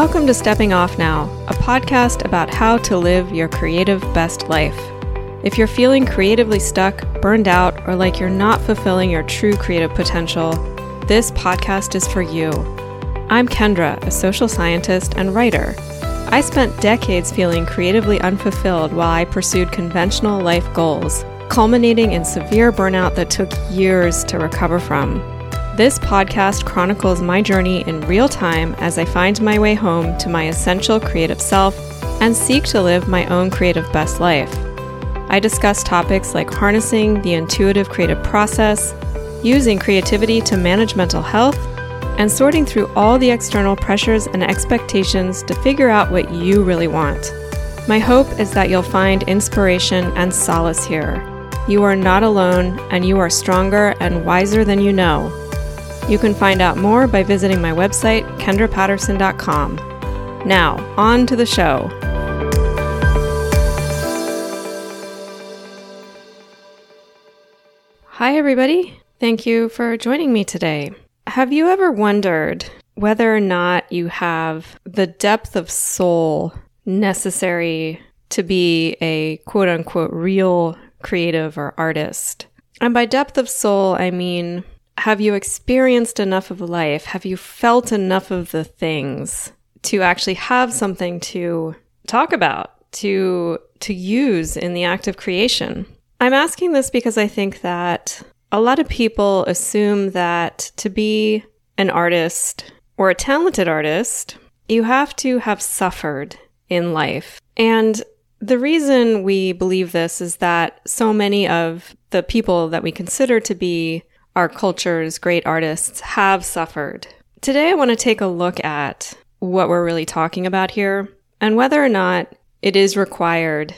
Welcome to Stepping Off Now, a podcast about how to live your creative best life. If you're feeling creatively stuck, burned out, or like you're not fulfilling your true creative potential, this podcast is for you. I'm Kendra, a social scientist and writer. I spent decades feeling creatively unfulfilled while I pursued conventional life goals, culminating in severe burnout that took years to recover from. This podcast chronicles my journey in real time as I find my way home to my essential creative self and seek to live my own creative best life. I discuss topics like harnessing the intuitive creative process, using creativity to manage mental health, and sorting through all the external pressures and expectations to figure out what you really want. My hope is that you'll find inspiration and solace here. You are not alone, and you are stronger and wiser than you know. You can find out more by visiting my website, kendrapatterson.com. Now, on to the show. Hi, everybody. Thank you for joining me today. Have you ever wondered whether or not you have the depth of soul necessary to be a quote unquote real creative or artist? And by depth of soul, I mean have you experienced enough of life? Have you felt enough of the things to actually have something to talk about, to to use in the act of creation? I'm asking this because I think that a lot of people assume that to be an artist or a talented artist, you have to have suffered in life. And the reason we believe this is that so many of the people that we consider to be our culture's great artists have suffered. Today, I want to take a look at what we're really talking about here and whether or not it is required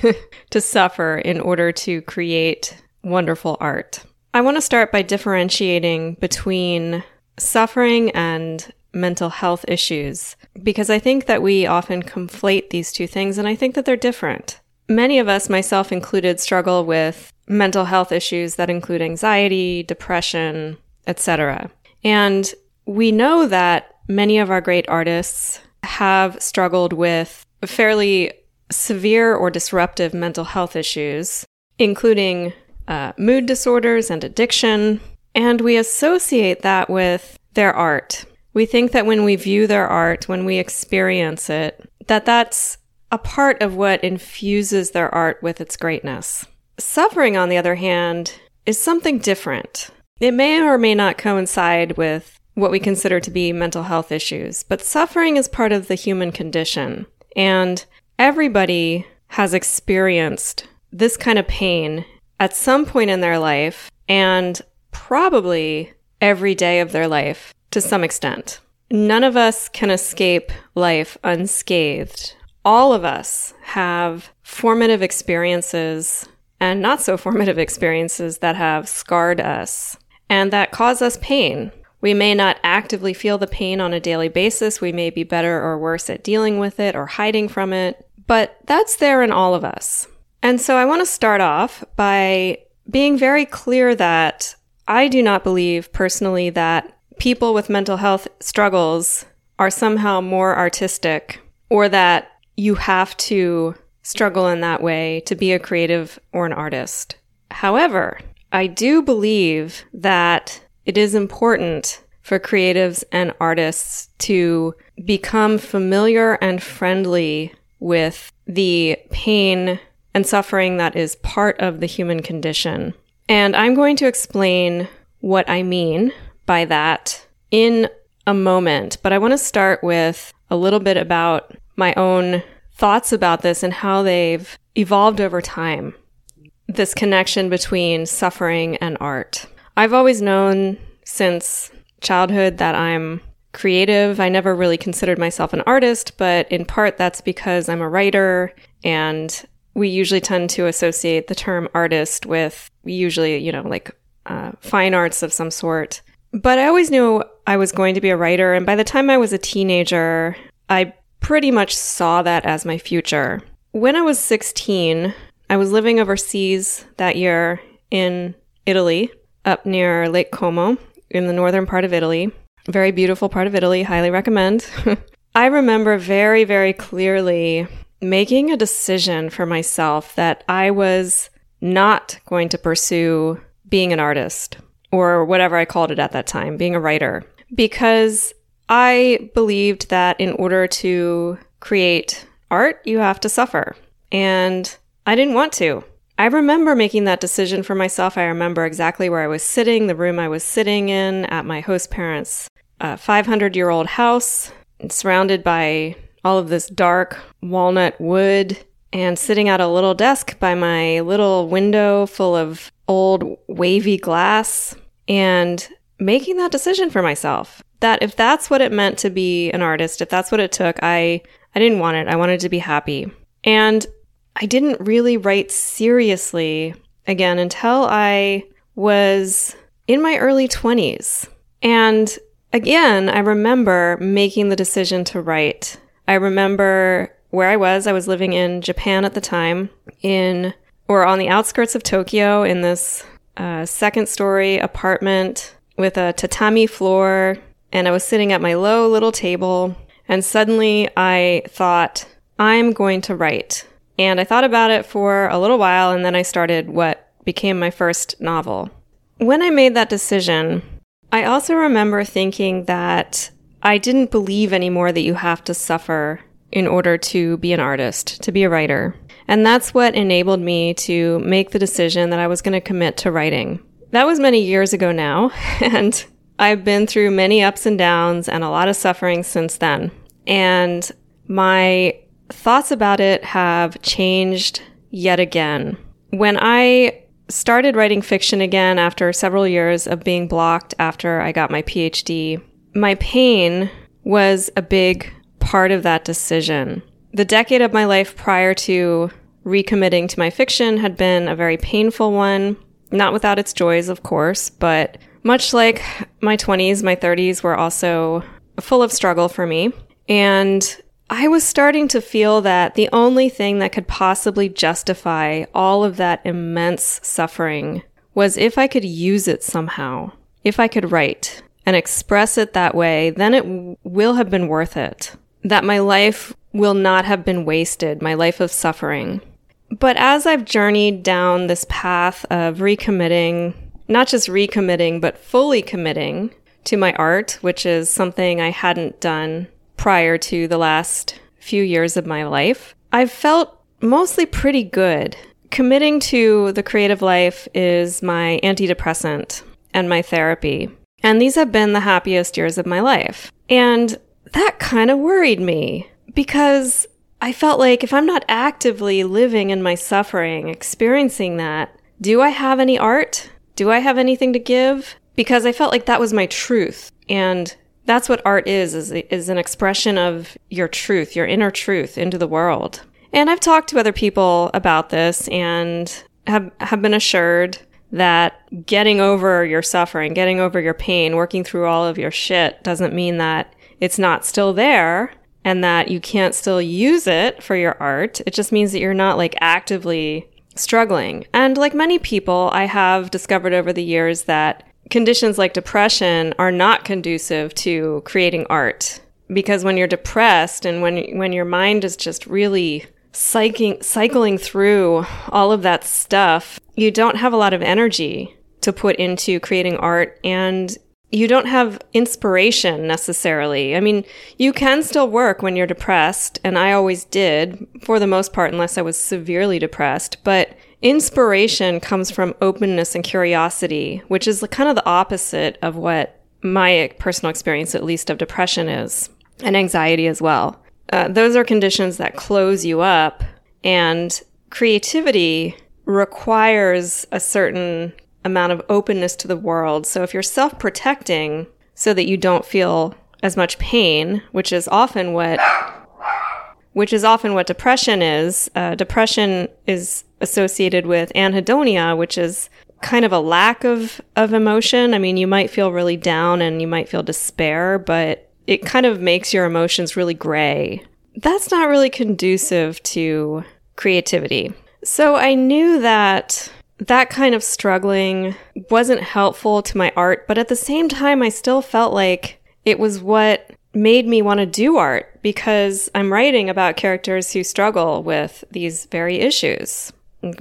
to suffer in order to create wonderful art. I want to start by differentiating between suffering and mental health issues because I think that we often conflate these two things and I think that they're different. Many of us, myself included, struggle with mental health issues that include anxiety, depression, etc. And we know that many of our great artists have struggled with fairly severe or disruptive mental health issues, including uh, mood disorders and addiction. And we associate that with their art. We think that when we view their art, when we experience it, that that's a part of what infuses their art with its greatness. Suffering, on the other hand, is something different. It may or may not coincide with what we consider to be mental health issues, but suffering is part of the human condition. And everybody has experienced this kind of pain at some point in their life and probably every day of their life to some extent. None of us can escape life unscathed. All of us have formative experiences and not so formative experiences that have scarred us and that cause us pain. We may not actively feel the pain on a daily basis. We may be better or worse at dealing with it or hiding from it, but that's there in all of us. And so I want to start off by being very clear that I do not believe personally that people with mental health struggles are somehow more artistic or that you have to struggle in that way to be a creative or an artist. However, I do believe that it is important for creatives and artists to become familiar and friendly with the pain and suffering that is part of the human condition. And I'm going to explain what I mean by that in a moment, but I want to start with a little bit about my own thoughts about this and how they've evolved over time. This connection between suffering and art. I've always known since childhood that I'm creative. I never really considered myself an artist, but in part that's because I'm a writer and we usually tend to associate the term artist with usually, you know, like uh, fine arts of some sort. But I always knew I was going to be a writer. And by the time I was a teenager, I pretty much saw that as my future. When I was 16, I was living overseas that year in Italy, up near Lake Como in the northern part of Italy. Very beautiful part of Italy, highly recommend. I remember very, very clearly making a decision for myself that I was not going to pursue being an artist or whatever I called it at that time, being a writer, because I believed that in order to create art, you have to suffer. And I didn't want to. I remember making that decision for myself. I remember exactly where I was sitting, the room I was sitting in at my host parents' uh, 500 year old house, surrounded by all of this dark walnut wood, and sitting at a little desk by my little window full of old wavy glass, and making that decision for myself. That if that's what it meant to be an artist, if that's what it took, I I didn't want it. I wanted to be happy. And I didn't really write seriously again until I was in my early 20s. And again, I remember making the decision to write. I remember where I was. I was living in Japan at the time, in or on the outskirts of Tokyo in this uh, second story apartment with a tatami floor. And I was sitting at my low little table. And suddenly I thought, I'm going to write. And I thought about it for a little while, and then I started what became my first novel. When I made that decision, I also remember thinking that I didn't believe anymore that you have to suffer in order to be an artist, to be a writer. And that's what enabled me to make the decision that I was going to commit to writing. That was many years ago now, and I've been through many ups and downs and a lot of suffering since then. And my thoughts about it have changed yet again. When I started writing fiction again after several years of being blocked after I got my PhD, my pain was a big part of that decision. The decade of my life prior to recommitting to my fiction had been a very painful one, not without its joys, of course, but much like my 20s, my 30s were also full of struggle for me. And I was starting to feel that the only thing that could possibly justify all of that immense suffering was if I could use it somehow. If I could write and express it that way, then it w- will have been worth it. That my life will not have been wasted, my life of suffering. But as I've journeyed down this path of recommitting, not just recommitting, but fully committing to my art, which is something I hadn't done prior to the last few years of my life, I've felt mostly pretty good. Committing to the creative life is my antidepressant and my therapy. And these have been the happiest years of my life. And that kind of worried me because I felt like if I'm not actively living in my suffering, experiencing that, do I have any art? Do I have anything to give? Because I felt like that was my truth. And that's what art is, is, is an expression of your truth, your inner truth into the world. And I've talked to other people about this and have, have been assured that getting over your suffering, getting over your pain, working through all of your shit doesn't mean that it's not still there and that you can't still use it for your art. It just means that you're not like actively struggling. And like many people, I have discovered over the years that conditions like depression are not conducive to creating art because when you're depressed and when when your mind is just really cycling cycling through all of that stuff, you don't have a lot of energy to put into creating art and you don't have inspiration necessarily. I mean, you can still work when you're depressed, and I always did for the most part, unless I was severely depressed, but Inspiration comes from openness and curiosity, which is kind of the opposite of what my personal experience, at least, of depression is, and anxiety as well. Uh, those are conditions that close you up, and creativity requires a certain amount of openness to the world. So if you're self protecting so that you don't feel as much pain, which is often what which is often what depression is. Uh, depression is associated with anhedonia, which is kind of a lack of, of emotion. I mean, you might feel really down and you might feel despair, but it kind of makes your emotions really gray. That's not really conducive to creativity. So I knew that that kind of struggling wasn't helpful to my art, but at the same time, I still felt like it was what made me want to do art because I'm writing about characters who struggle with these very issues.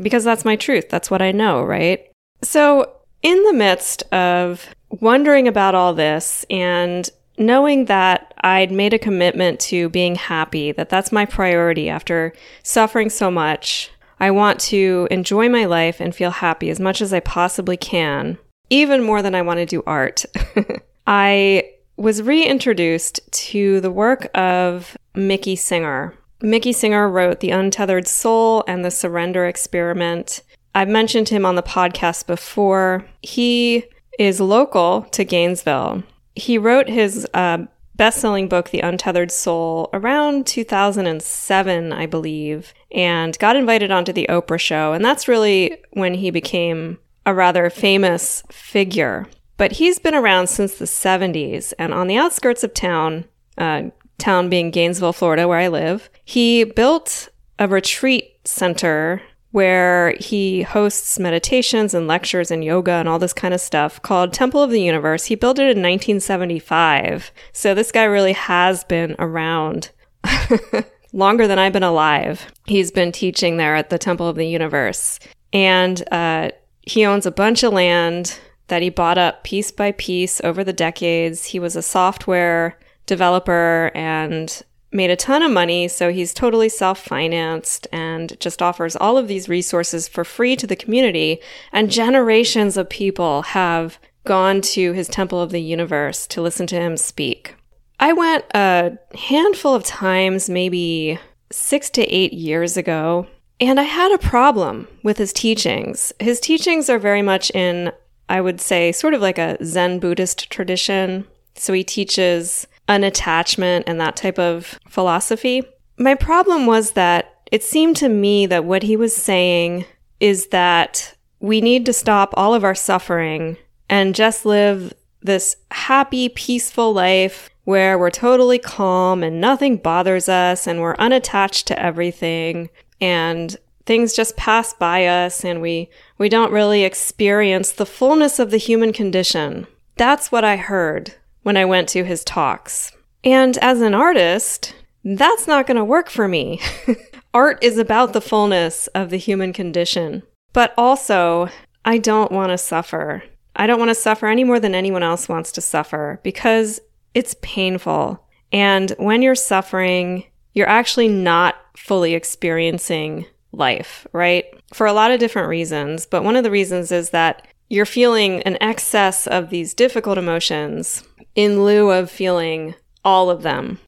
Because that's my truth. That's what I know, right? So, in the midst of wondering about all this and knowing that I'd made a commitment to being happy, that that's my priority after suffering so much, I want to enjoy my life and feel happy as much as I possibly can, even more than I want to do art. I was reintroduced to the work of Mickey Singer. Mickey Singer wrote The Untethered Soul and The Surrender Experiment. I've mentioned him on the podcast before. He is local to Gainesville. He wrote his uh, best selling book, The Untethered Soul, around 2007, I believe, and got invited onto the Oprah show. And that's really when he became a rather famous figure. But he's been around since the 70s, and on the outskirts of town, uh, town being Gainesville, Florida, where I live, he built a retreat center where he hosts meditations and lectures and yoga and all this kind of stuff called Temple of the Universe. He built it in 1975. So this guy really has been around longer than I've been alive. He's been teaching there at the Temple of the Universe. And uh, he owns a bunch of land that he bought up piece by piece over the decades. He was a software developer and made a ton of money, so he's totally self financed and just offers all of these resources for free to the community. And generations of people have gone to his Temple of the Universe to listen to him speak. I went a handful of times, maybe six to eight years ago, and I had a problem with his teachings. His teachings are very much in, I would say, sort of like a Zen Buddhist tradition. So he teaches unattachment and that type of philosophy. My problem was that it seemed to me that what he was saying is that we need to stop all of our suffering and just live this happy, peaceful life where we're totally calm and nothing bothers us and we're unattached to everything and things just pass by us and we, we don't really experience the fullness of the human condition. That's what I heard when I went to his talks. And as an artist, that's not going to work for me. Art is about the fullness of the human condition. But also, I don't want to suffer. I don't want to suffer any more than anyone else wants to suffer because it's painful. And when you're suffering, you're actually not fully experiencing life, right? For a lot of different reasons. But one of the reasons is that you're feeling an excess of these difficult emotions in lieu of feeling all of them.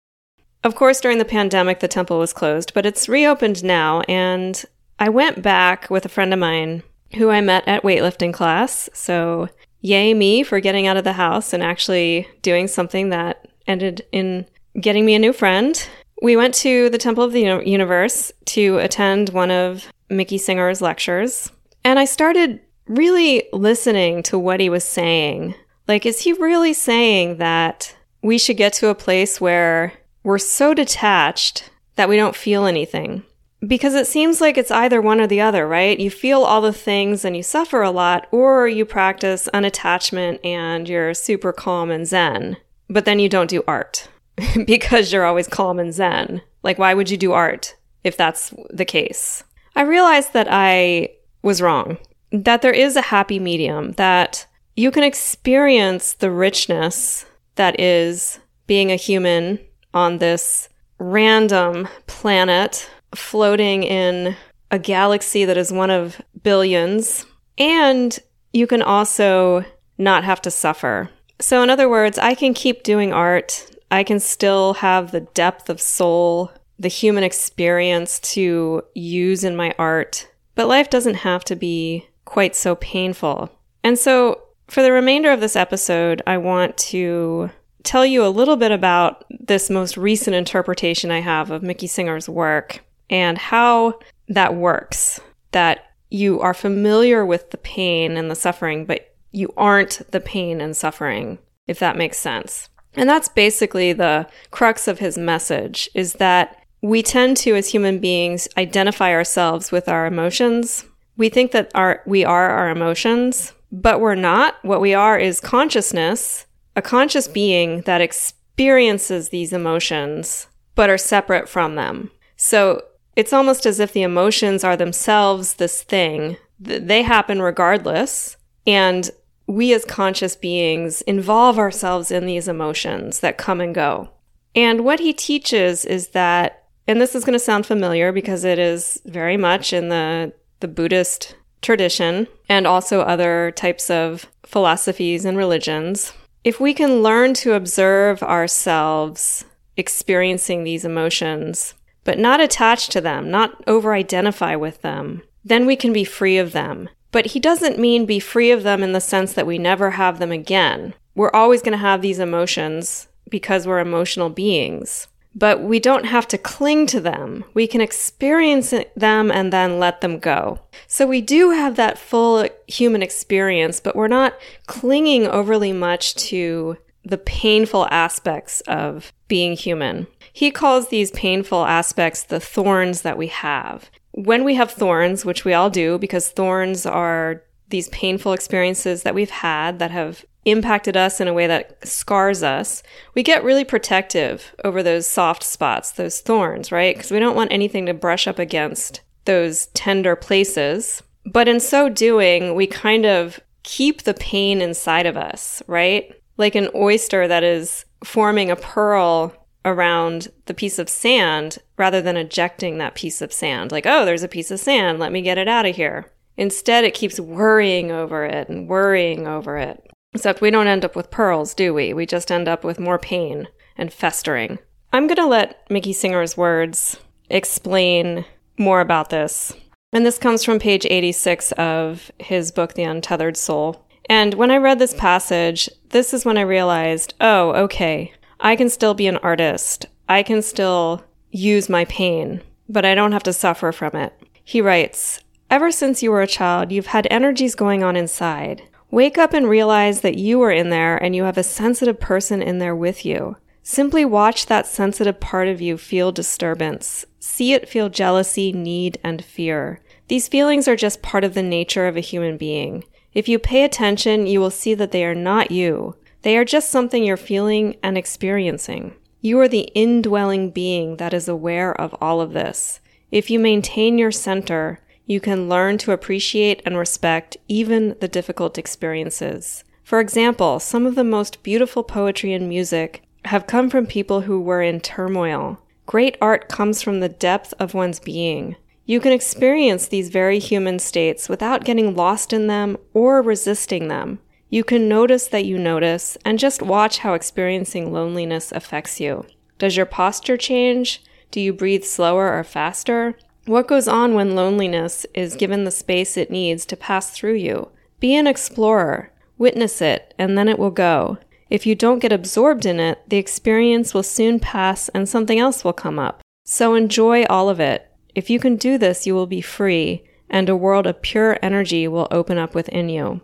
Of course, during the pandemic, the temple was closed, but it's reopened now, and I went back with a friend of mine who I met at weightlifting class. So, yay me for getting out of the house and actually doing something that ended in getting me a new friend. We went to the Temple of the Universe to attend one of Mickey Singer's lectures, and I started really listening to what he was saying. Like, is he really saying that we should get to a place where we're so detached that we don't feel anything? Because it seems like it's either one or the other, right? You feel all the things and you suffer a lot, or you practice unattachment and you're super calm and zen, but then you don't do art because you're always calm and zen. Like, why would you do art if that's the case? I realized that I was wrong that there is a happy medium, that you can experience the richness that is being a human on this random planet floating in a galaxy that is one of billions. And you can also not have to suffer. So, in other words, I can keep doing art. I can still have the depth of soul, the human experience to use in my art. But life doesn't have to be quite so painful. And so, for the remainder of this episode, I want to tell you a little bit about this most recent interpretation I have of Mickey Singer's work and how that works. That you are familiar with the pain and the suffering, but you aren't the pain and suffering, if that makes sense. And that's basically the crux of his message is that we tend to, as human beings, identify ourselves with our emotions we think that our we are our emotions, but we're not. What we are is consciousness, a conscious being that experiences these emotions, but are separate from them. So it's almost as if the emotions are themselves this thing. They happen regardless. And we as conscious beings involve ourselves in these emotions that come and go. And what he teaches is that, and this is going to sound familiar because it is very much in the, the Buddhist tradition and also other types of philosophies and religions. If we can learn to observe ourselves experiencing these emotions, but not attach to them, not over identify with them, then we can be free of them. But he doesn't mean be free of them in the sense that we never have them again. We're always going to have these emotions because we're emotional beings. But we don't have to cling to them. We can experience them and then let them go. So we do have that full human experience, but we're not clinging overly much to the painful aspects of being human. He calls these painful aspects the thorns that we have when we have thorns, which we all do, because thorns are these painful experiences that we've had that have impacted us in a way that scars us, we get really protective over those soft spots, those thorns, right? Because we don't want anything to brush up against those tender places. But in so doing, we kind of keep the pain inside of us, right? Like an oyster that is forming a pearl around the piece of sand rather than ejecting that piece of sand. Like, oh, there's a piece of sand. Let me get it out of here. Instead, it keeps worrying over it and worrying over it. Except we don't end up with pearls, do we? We just end up with more pain and festering. I'm going to let Mickey Singer's words explain more about this. And this comes from page 86 of his book, The Untethered Soul. And when I read this passage, this is when I realized, oh, okay, I can still be an artist. I can still use my pain, but I don't have to suffer from it. He writes, Ever since you were a child, you've had energies going on inside. Wake up and realize that you are in there and you have a sensitive person in there with you. Simply watch that sensitive part of you feel disturbance. See it feel jealousy, need, and fear. These feelings are just part of the nature of a human being. If you pay attention, you will see that they are not you. They are just something you're feeling and experiencing. You are the indwelling being that is aware of all of this. If you maintain your center, you can learn to appreciate and respect even the difficult experiences. For example, some of the most beautiful poetry and music have come from people who were in turmoil. Great art comes from the depth of one's being. You can experience these very human states without getting lost in them or resisting them. You can notice that you notice and just watch how experiencing loneliness affects you. Does your posture change? Do you breathe slower or faster? What goes on when loneliness is given the space it needs to pass through you? Be an explorer, witness it, and then it will go. If you don't get absorbed in it, the experience will soon pass and something else will come up. So enjoy all of it. If you can do this, you will be free, and a world of pure energy will open up within you.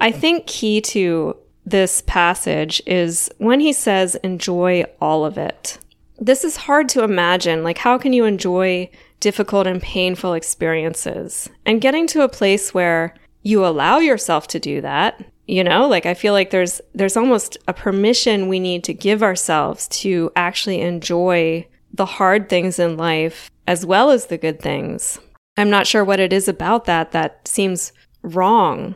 I think key to this passage is when he says, enjoy all of it. This is hard to imagine. Like, how can you enjoy difficult and painful experiences? And getting to a place where you allow yourself to do that, you know, like I feel like there's, there's almost a permission we need to give ourselves to actually enjoy the hard things in life as well as the good things. I'm not sure what it is about that that seems wrong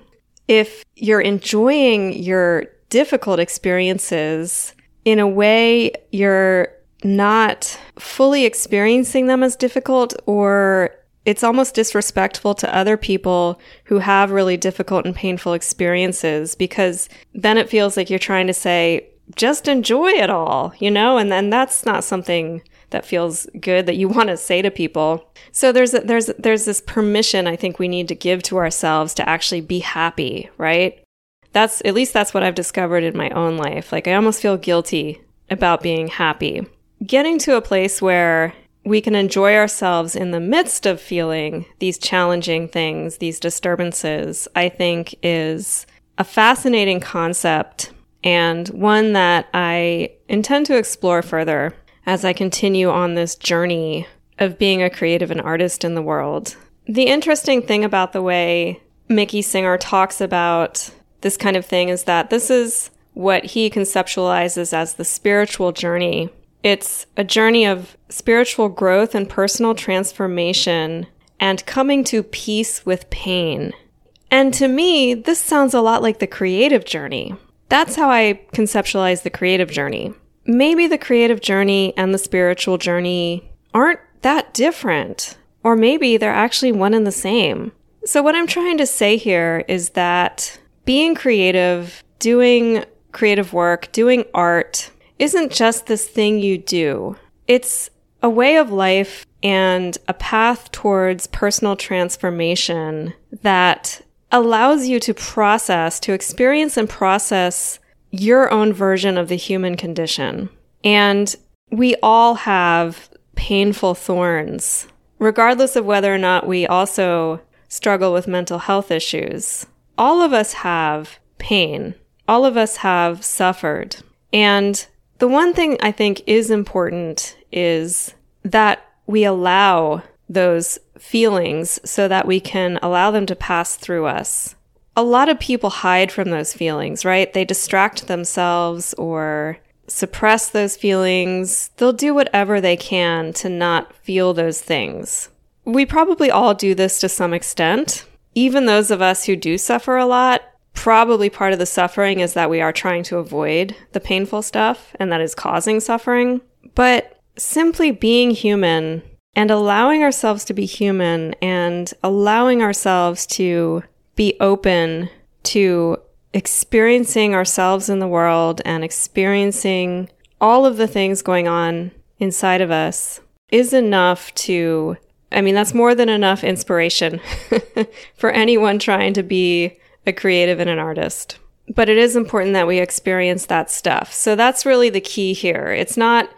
if you're enjoying your difficult experiences in a way you're not fully experiencing them as difficult or it's almost disrespectful to other people who have really difficult and painful experiences because then it feels like you're trying to say just enjoy it all, you know? And then that's not something that feels good that you want to say to people. So there's a, there's there's this permission I think we need to give to ourselves to actually be happy, right? That's at least that's what I've discovered in my own life. Like I almost feel guilty about being happy. Getting to a place where we can enjoy ourselves in the midst of feeling these challenging things, these disturbances, I think is a fascinating concept and one that I intend to explore further as I continue on this journey of being a creative and artist in the world. The interesting thing about the way Mickey Singer talks about this kind of thing is that this is what he conceptualizes as the spiritual journey. It's a journey of spiritual growth and personal transformation and coming to peace with pain. And to me, this sounds a lot like the creative journey. That's how I conceptualize the creative journey. Maybe the creative journey and the spiritual journey aren't that different, or maybe they're actually one and the same. So, what I'm trying to say here is that being creative, doing creative work, doing art, isn't just this thing you do. It's a way of life and a path towards personal transformation that allows you to process, to experience and process your own version of the human condition. And we all have painful thorns, regardless of whether or not we also struggle with mental health issues. All of us have pain. All of us have suffered. And the one thing I think is important is that we allow those feelings so that we can allow them to pass through us. A lot of people hide from those feelings, right? They distract themselves or suppress those feelings. They'll do whatever they can to not feel those things. We probably all do this to some extent. Even those of us who do suffer a lot, probably part of the suffering is that we are trying to avoid the painful stuff and that is causing suffering. But simply being human and allowing ourselves to be human and allowing ourselves to be open to experiencing ourselves in the world and experiencing all of the things going on inside of us is enough to, I mean, that's more than enough inspiration for anyone trying to be a creative and an artist. But it is important that we experience that stuff. So that's really the key here. It's not,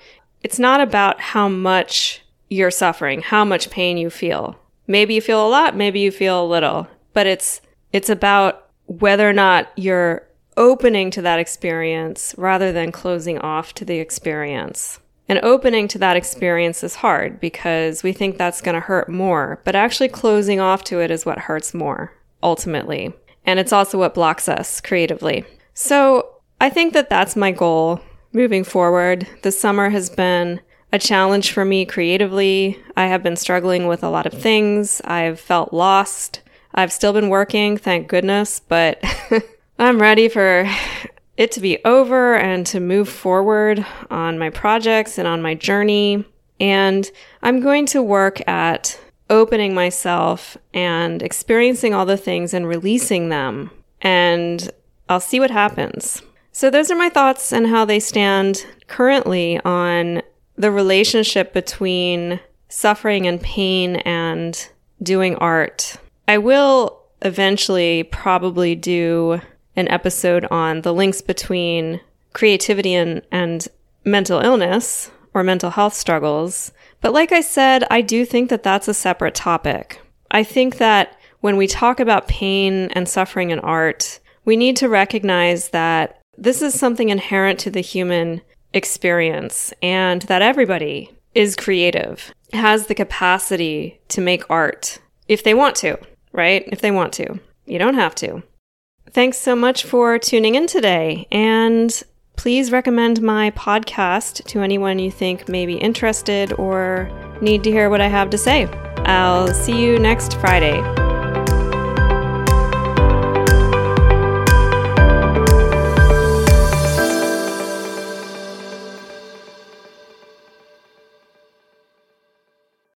it's not about how much you're suffering, how much pain you feel. Maybe you feel a lot, maybe you feel a little, but it's, it's about whether or not you're opening to that experience rather than closing off to the experience. And opening to that experience is hard because we think that's going to hurt more, but actually closing off to it is what hurts more, ultimately. And it's also what blocks us creatively. So I think that that's my goal moving forward. The summer has been a challenge for me creatively. I have been struggling with a lot of things. I've felt lost. I've still been working, thank goodness, but I'm ready for it to be over and to move forward on my projects and on my journey. And I'm going to work at opening myself and experiencing all the things and releasing them. And I'll see what happens. So, those are my thoughts and how they stand currently on the relationship between suffering and pain and doing art. I will eventually probably do an episode on the links between creativity and, and mental illness or mental health struggles. But like I said, I do think that that's a separate topic. I think that when we talk about pain and suffering in art, we need to recognize that this is something inherent to the human experience and that everybody is creative, has the capacity to make art if they want to, right? If they want to. You don't have to. Thanks so much for tuning in today. And Please recommend my podcast to anyone you think may be interested or need to hear what I have to say. I'll see you next Friday.